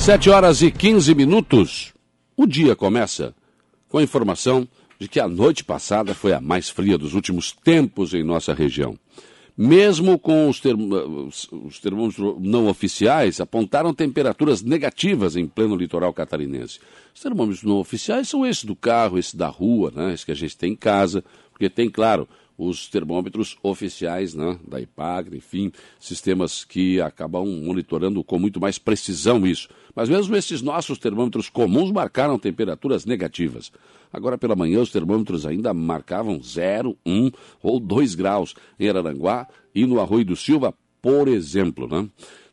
7 horas e 15 minutos. O dia começa com a informação de que a noite passada foi a mais fria dos últimos tempos em nossa região. Mesmo com os, term... os termômetros não oficiais, apontaram temperaturas negativas em pleno litoral catarinense. Os termômetros não oficiais são esses do carro, esse da rua, né? esse que a gente tem em casa, porque tem, claro, os termômetros oficiais né, da IPAGRE, enfim, sistemas que acabam monitorando com muito mais precisão isso. Mas mesmo esses nossos termômetros comuns marcaram temperaturas negativas. Agora pela manhã os termômetros ainda marcavam 0, 1 ou 2 graus em Araranguá e no Arroio do Silva, por exemplo. Né?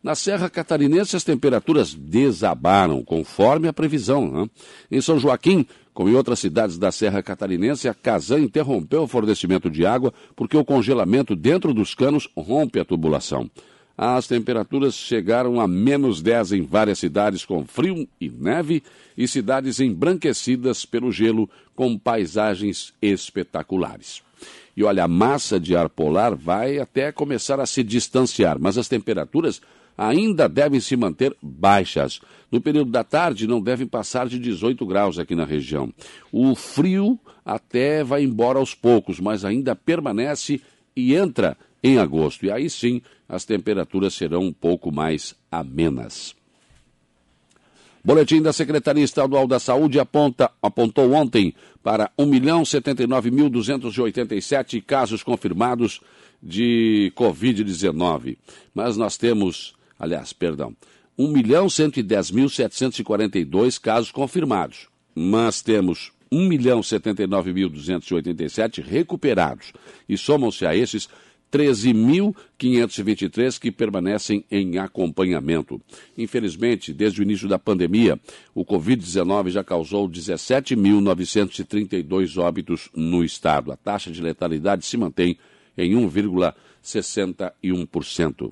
Na Serra Catarinense as temperaturas desabaram, conforme a previsão. Né? Em São Joaquim, como em outras cidades da Serra Catarinense, a Casan interrompeu o fornecimento de água porque o congelamento dentro dos canos rompe a tubulação. As temperaturas chegaram a menos 10 em várias cidades com frio e neve e cidades embranquecidas pelo gelo com paisagens espetaculares. E olha, a massa de ar polar vai até começar a se distanciar, mas as temperaturas ainda devem se manter baixas. No período da tarde, não devem passar de 18 graus aqui na região. O frio até vai embora aos poucos, mas ainda permanece e entra em agosto. E aí sim, as temperaturas serão um pouco mais amenas. Boletim da Secretaria Estadual da Saúde aponta, apontou ontem para 1.079.287 casos confirmados de Covid-19. Mas nós temos aliás, perdão, 1.110.742 casos confirmados, mas temos 1.079.287 recuperados e somam-se a esses 13.523 que permanecem em acompanhamento. Infelizmente, desde o início da pandemia, o Covid-19 já causou 17.932 óbitos no estado. A taxa de letalidade se mantém em 1,61%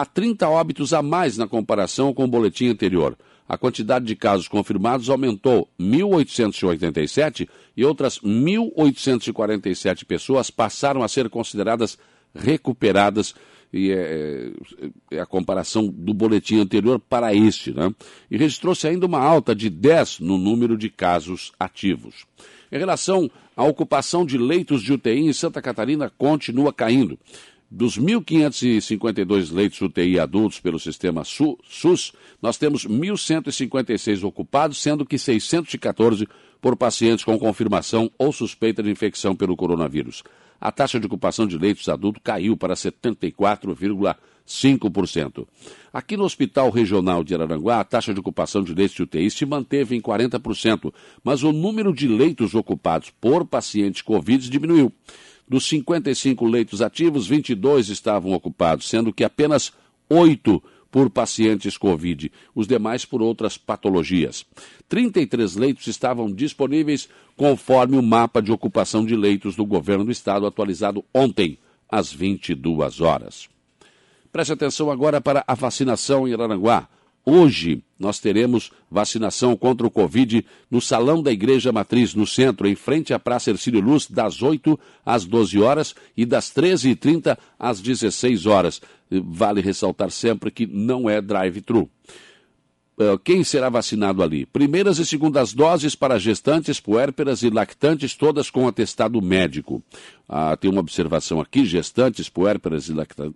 há 30 óbitos a mais na comparação com o boletim anterior. A quantidade de casos confirmados aumentou 1.887 e outras 1.847 pessoas passaram a ser consideradas recuperadas e é, é, a comparação do boletim anterior para este, né? E registrou-se ainda uma alta de 10 no número de casos ativos. Em relação à ocupação de leitos de UTI em Santa Catarina, continua caindo. Dos 1.552 leitos UTI adultos pelo sistema SUS, nós temos 1.156 ocupados, sendo que 614 por pacientes com confirmação ou suspeita de infecção pelo coronavírus. A taxa de ocupação de leitos adultos caiu para 74,5%. Aqui no Hospital Regional de Araranguá, a taxa de ocupação de leitos de UTI se manteve em 40%, mas o número de leitos ocupados por pacientes Covid diminuiu. Dos 55 leitos ativos, 22 estavam ocupados, sendo que apenas oito por pacientes Covid, os demais por outras patologias. 33 leitos estavam disponíveis conforme o mapa de ocupação de leitos do governo do estado atualizado ontem, às 22 horas. Preste atenção agora para a vacinação em Araranguá. Hoje nós teremos vacinação contra o Covid no Salão da Igreja Matriz, no centro, em frente à Praça Ercílio Luz, das 8 às 12 horas e das 13h30 às 16 horas. Vale ressaltar sempre que não é drive-thru. Eh, quem será vacinado ali? Primeiras e segundas doses para gestantes, puérperas e lactantes, todas com atestado médico. Ah, tem uma observação aqui: gestantes, puérperas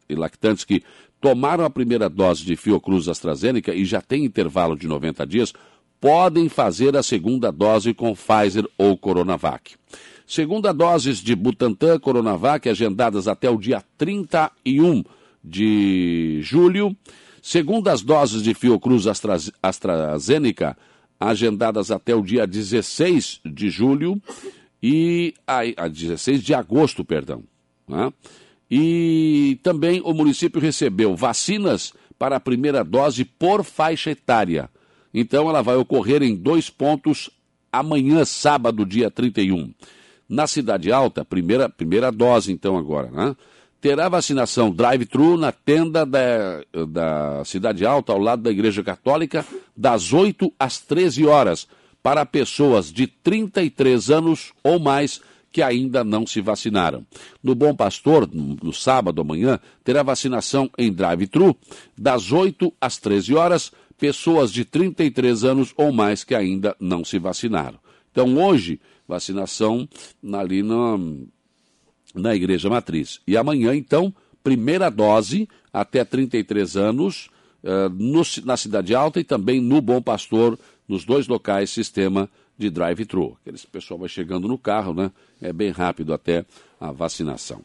e lactantes que tomaram a primeira dose de Fiocruz AstraZeneca e já tem intervalo de 90 dias, podem fazer a segunda dose com Pfizer ou Coronavac. Segunda doses de Butantan Coronavac agendadas até o dia 31 de julho. Segundas doses de Fiocruz Astra, AstraZeneca agendadas até o dia 16 de julho e a, a 16 de agosto, perdão. Né? E também o município recebeu vacinas para a primeira dose por faixa etária. Então ela vai ocorrer em dois pontos amanhã, sábado, dia 31. Na Cidade Alta, primeira, primeira dose, então, agora, né? Terá vacinação drive-thru na tenda da, da Cidade Alta, ao lado da Igreja Católica, das 8 às 13 horas, para pessoas de 33 anos ou mais que ainda não se vacinaram. No Bom Pastor, no sábado amanhã, terá vacinação em drive-thru, das 8 às 13 horas, pessoas de 33 anos ou mais que ainda não se vacinaram. Então, hoje, vacinação ali na, na Igreja Matriz. E amanhã, então, primeira dose até 33 anos uh, no, na Cidade Alta e também no Bom Pastor, nos dois locais, sistema de drive-thru. Aquele pessoal vai chegando no carro, né? É bem rápido até a vacinação.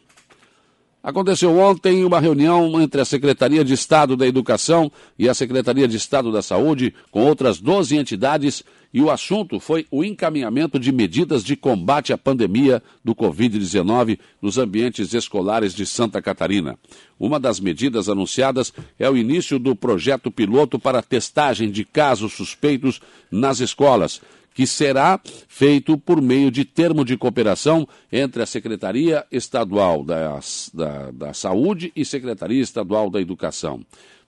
Aconteceu ontem uma reunião entre a Secretaria de Estado da Educação e a Secretaria de Estado da Saúde, com outras 12 entidades, e o assunto foi o encaminhamento de medidas de combate à pandemia do Covid-19 nos ambientes escolares de Santa Catarina. Uma das medidas anunciadas é o início do projeto piloto para testagem de casos suspeitos nas escolas, que será feito por meio de termo de cooperação entre a Secretaria Estadual da, da, da Saúde e Secretaria Estadual da Educação.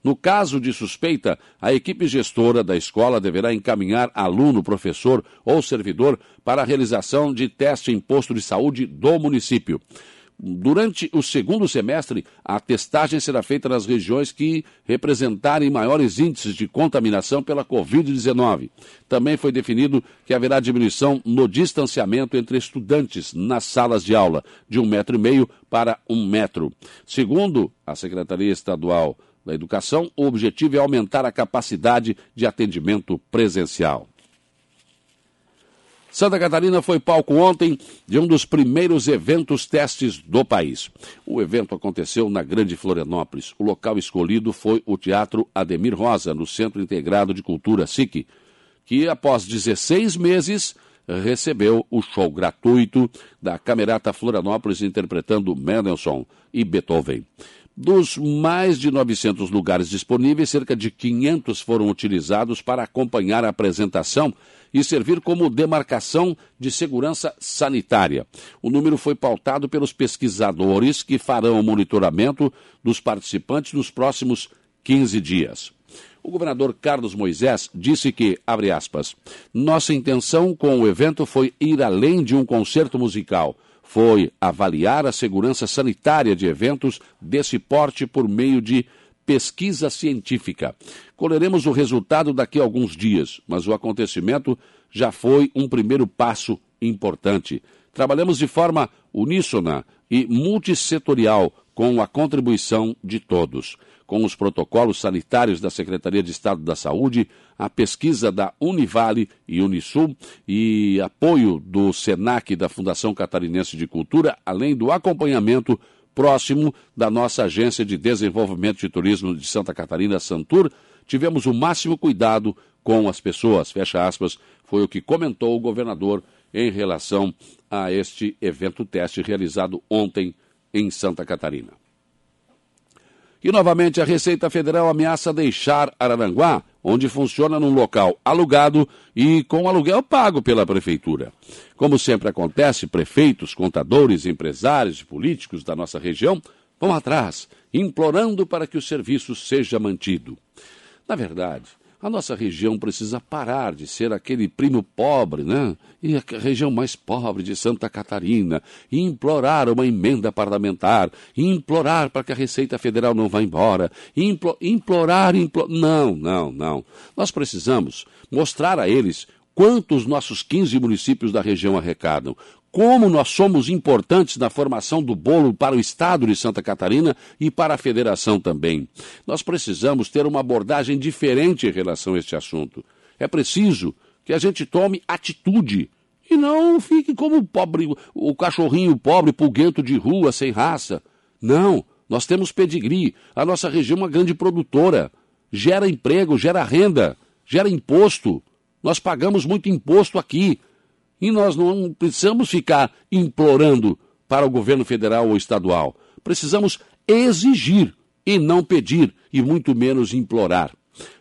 No caso de suspeita, a equipe gestora da escola deverá encaminhar aluno, professor ou servidor para a realização de teste em posto de saúde do município. Durante o segundo semestre, a testagem será feita nas regiões que representarem maiores índices de contaminação pela Covid-19. Também foi definido que haverá diminuição no distanciamento entre estudantes nas salas de aula, de um metro e meio para um metro. Segundo a Secretaria Estadual da Educação, o objetivo é aumentar a capacidade de atendimento presencial. Santa Catarina foi palco ontem de um dos primeiros eventos testes do país. O evento aconteceu na Grande Florianópolis. O local escolhido foi o Teatro Ademir Rosa, no Centro Integrado de Cultura SIC, que após 16 meses recebeu o show gratuito da Camerata Florianópolis interpretando Mendelssohn e Beethoven. Dos mais de 900 lugares disponíveis, cerca de 500 foram utilizados para acompanhar a apresentação e servir como demarcação de segurança sanitária. O número foi pautado pelos pesquisadores que farão o monitoramento dos participantes nos próximos 15 dias. O governador Carlos Moisés disse que, abre aspas, nossa intenção com o evento foi ir além de um concerto musical foi avaliar a segurança sanitária de eventos desse porte por meio de pesquisa científica. Colheremos o resultado daqui a alguns dias, mas o acontecimento já foi um primeiro passo importante. Trabalhamos de forma uníssona e multissetorial com a contribuição de todos. Com os protocolos sanitários da Secretaria de Estado da Saúde, a pesquisa da Univale e Unisul e apoio do SENAC da Fundação Catarinense de Cultura, além do acompanhamento próximo da nossa Agência de Desenvolvimento de Turismo de Santa Catarina, Santur, tivemos o máximo cuidado com as pessoas, fecha aspas, foi o que comentou o governador em relação a este evento teste realizado ontem em Santa Catarina. E novamente a Receita Federal ameaça deixar Araranguá, onde funciona num local alugado e com aluguel pago pela prefeitura. Como sempre acontece, prefeitos, contadores, empresários e políticos da nossa região vão atrás, implorando para que o serviço seja mantido. Na verdade, a nossa região precisa parar de ser aquele primo pobre, né? E a região mais pobre de Santa Catarina, e implorar uma emenda parlamentar, e implorar para que a Receita Federal não vá embora, implo implorar, implorar. Não, não, não. Nós precisamos mostrar a eles quanto os nossos 15 municípios da região arrecadam, como nós somos importantes na formação do bolo para o Estado de Santa Catarina e para a Federação também. Nós precisamos ter uma abordagem diferente em relação a este assunto. É preciso que a gente tome atitude e não fique como o pobre, o cachorrinho pobre, pulguento de rua, sem raça. Não, nós temos pedigree. A nossa região é uma grande produtora. Gera emprego, gera renda, gera imposto. Nós pagamos muito imposto aqui. E nós não precisamos ficar implorando para o governo federal ou estadual. Precisamos exigir e não pedir, e muito menos implorar.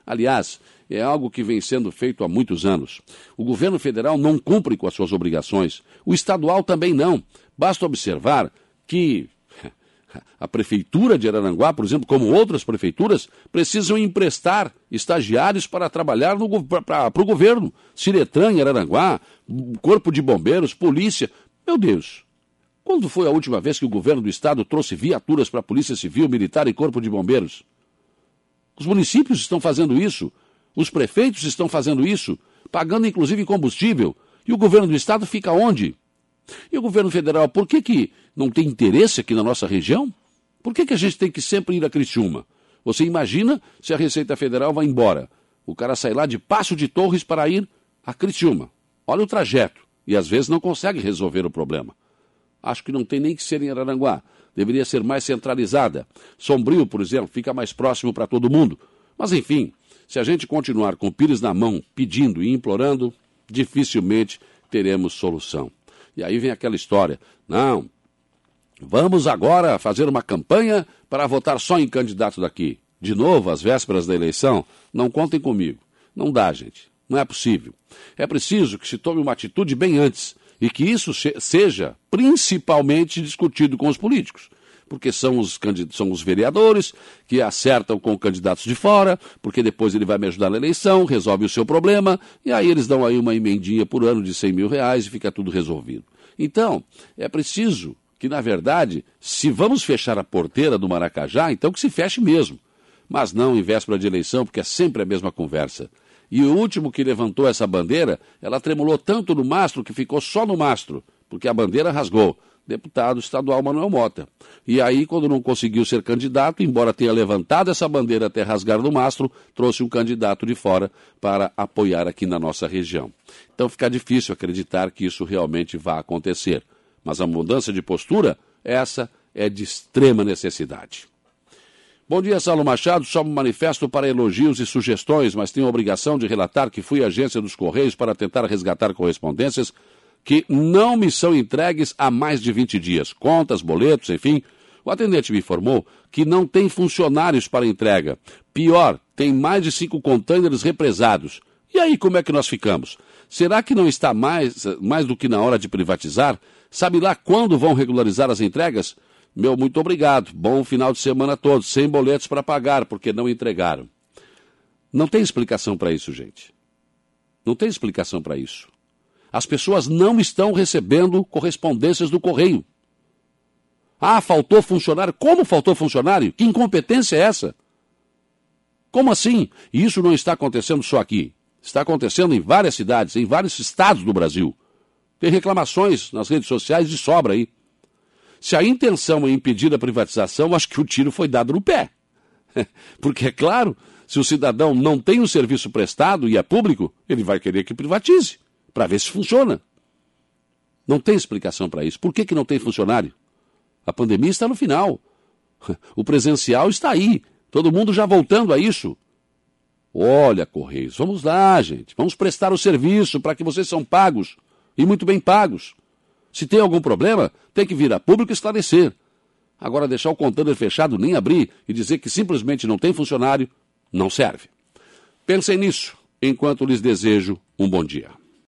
Aliás, é algo que vem sendo feito há muitos anos. O governo federal não cumpre com as suas obrigações, o estadual também não. Basta observar que a prefeitura de Araranguá, por exemplo, como outras prefeituras, precisam emprestar estagiários para trabalhar para o governo. Ciretran Araranguá, Corpo de Bombeiros, Polícia. Meu Deus, quando foi a última vez que o governo do estado trouxe viaturas para a Polícia Civil, Militar e Corpo de Bombeiros? Os municípios estão fazendo isso. Os prefeitos estão fazendo isso, pagando inclusive combustível. E o governo do estado fica onde? E o governo federal, por que, que não tem interesse aqui na nossa região? Por que, que a gente tem que sempre ir a Criciúma? Você imagina se a Receita Federal vai embora. O cara sai lá de Passo de Torres para ir a Criciúma. Olha o trajeto. E às vezes não consegue resolver o problema. Acho que não tem nem que ser em Araranguá. Deveria ser mais centralizada. Sombrio, por exemplo, fica mais próximo para todo mundo. Mas enfim, se a gente continuar com o pires na mão, pedindo e implorando, dificilmente teremos solução. E aí vem aquela história: não, vamos agora fazer uma campanha para votar só em candidato daqui. De novo, às vésperas da eleição, não contem comigo. Não dá, gente. Não é possível. É preciso que se tome uma atitude bem antes e que isso seja principalmente discutido com os políticos porque são os, são os vereadores que acertam com candidatos de fora, porque depois ele vai me ajudar na eleição, resolve o seu problema, e aí eles dão aí uma emendinha por ano de 100 mil reais e fica tudo resolvido. Então, é preciso que, na verdade, se vamos fechar a porteira do Maracajá, então que se feche mesmo. Mas não em véspera de eleição, porque é sempre a mesma conversa. E o último que levantou essa bandeira, ela tremulou tanto no mastro que ficou só no mastro, porque a bandeira rasgou deputado estadual Manuel Mota. E aí, quando não conseguiu ser candidato, embora tenha levantado essa bandeira até rasgar no mastro, trouxe um candidato de fora para apoiar aqui na nossa região. Então fica difícil acreditar que isso realmente vá acontecer. Mas a mudança de postura, essa é de extrema necessidade. Bom dia, Saulo Machado. Só me manifesto para elogios e sugestões, mas tenho a obrigação de relatar que fui à agência dos Correios para tentar resgatar correspondências que não me são entregues há mais de 20 dias. Contas, boletos, enfim. O atendente me informou que não tem funcionários para entrega. Pior, tem mais de cinco contêineres represados. E aí, como é que nós ficamos? Será que não está mais, mais do que na hora de privatizar? Sabe lá quando vão regularizar as entregas? Meu muito obrigado. Bom final de semana a todos. Sem boletos para pagar, porque não entregaram. Não tem explicação para isso, gente. Não tem explicação para isso. As pessoas não estão recebendo correspondências do correio. Ah, faltou funcionário. Como faltou funcionário? Que incompetência é essa? Como assim? E isso não está acontecendo só aqui. Está acontecendo em várias cidades, em vários estados do Brasil. Tem reclamações nas redes sociais de sobra aí. Se a intenção é impedir a privatização, acho que o tiro foi dado no pé. Porque, é claro, se o cidadão não tem o um serviço prestado e é público, ele vai querer que privatize para ver se funciona. Não tem explicação para isso. Por que, que não tem funcionário? A pandemia está no final. O presencial está aí. Todo mundo já voltando a isso. Olha, Correios, vamos lá, gente. Vamos prestar o serviço para que vocês são pagos. E muito bem pagos. Se tem algum problema, tem que vir a público esclarecer. Agora, deixar o container fechado, nem abrir e dizer que simplesmente não tem funcionário, não serve. Pensem nisso enquanto lhes desejo um bom dia.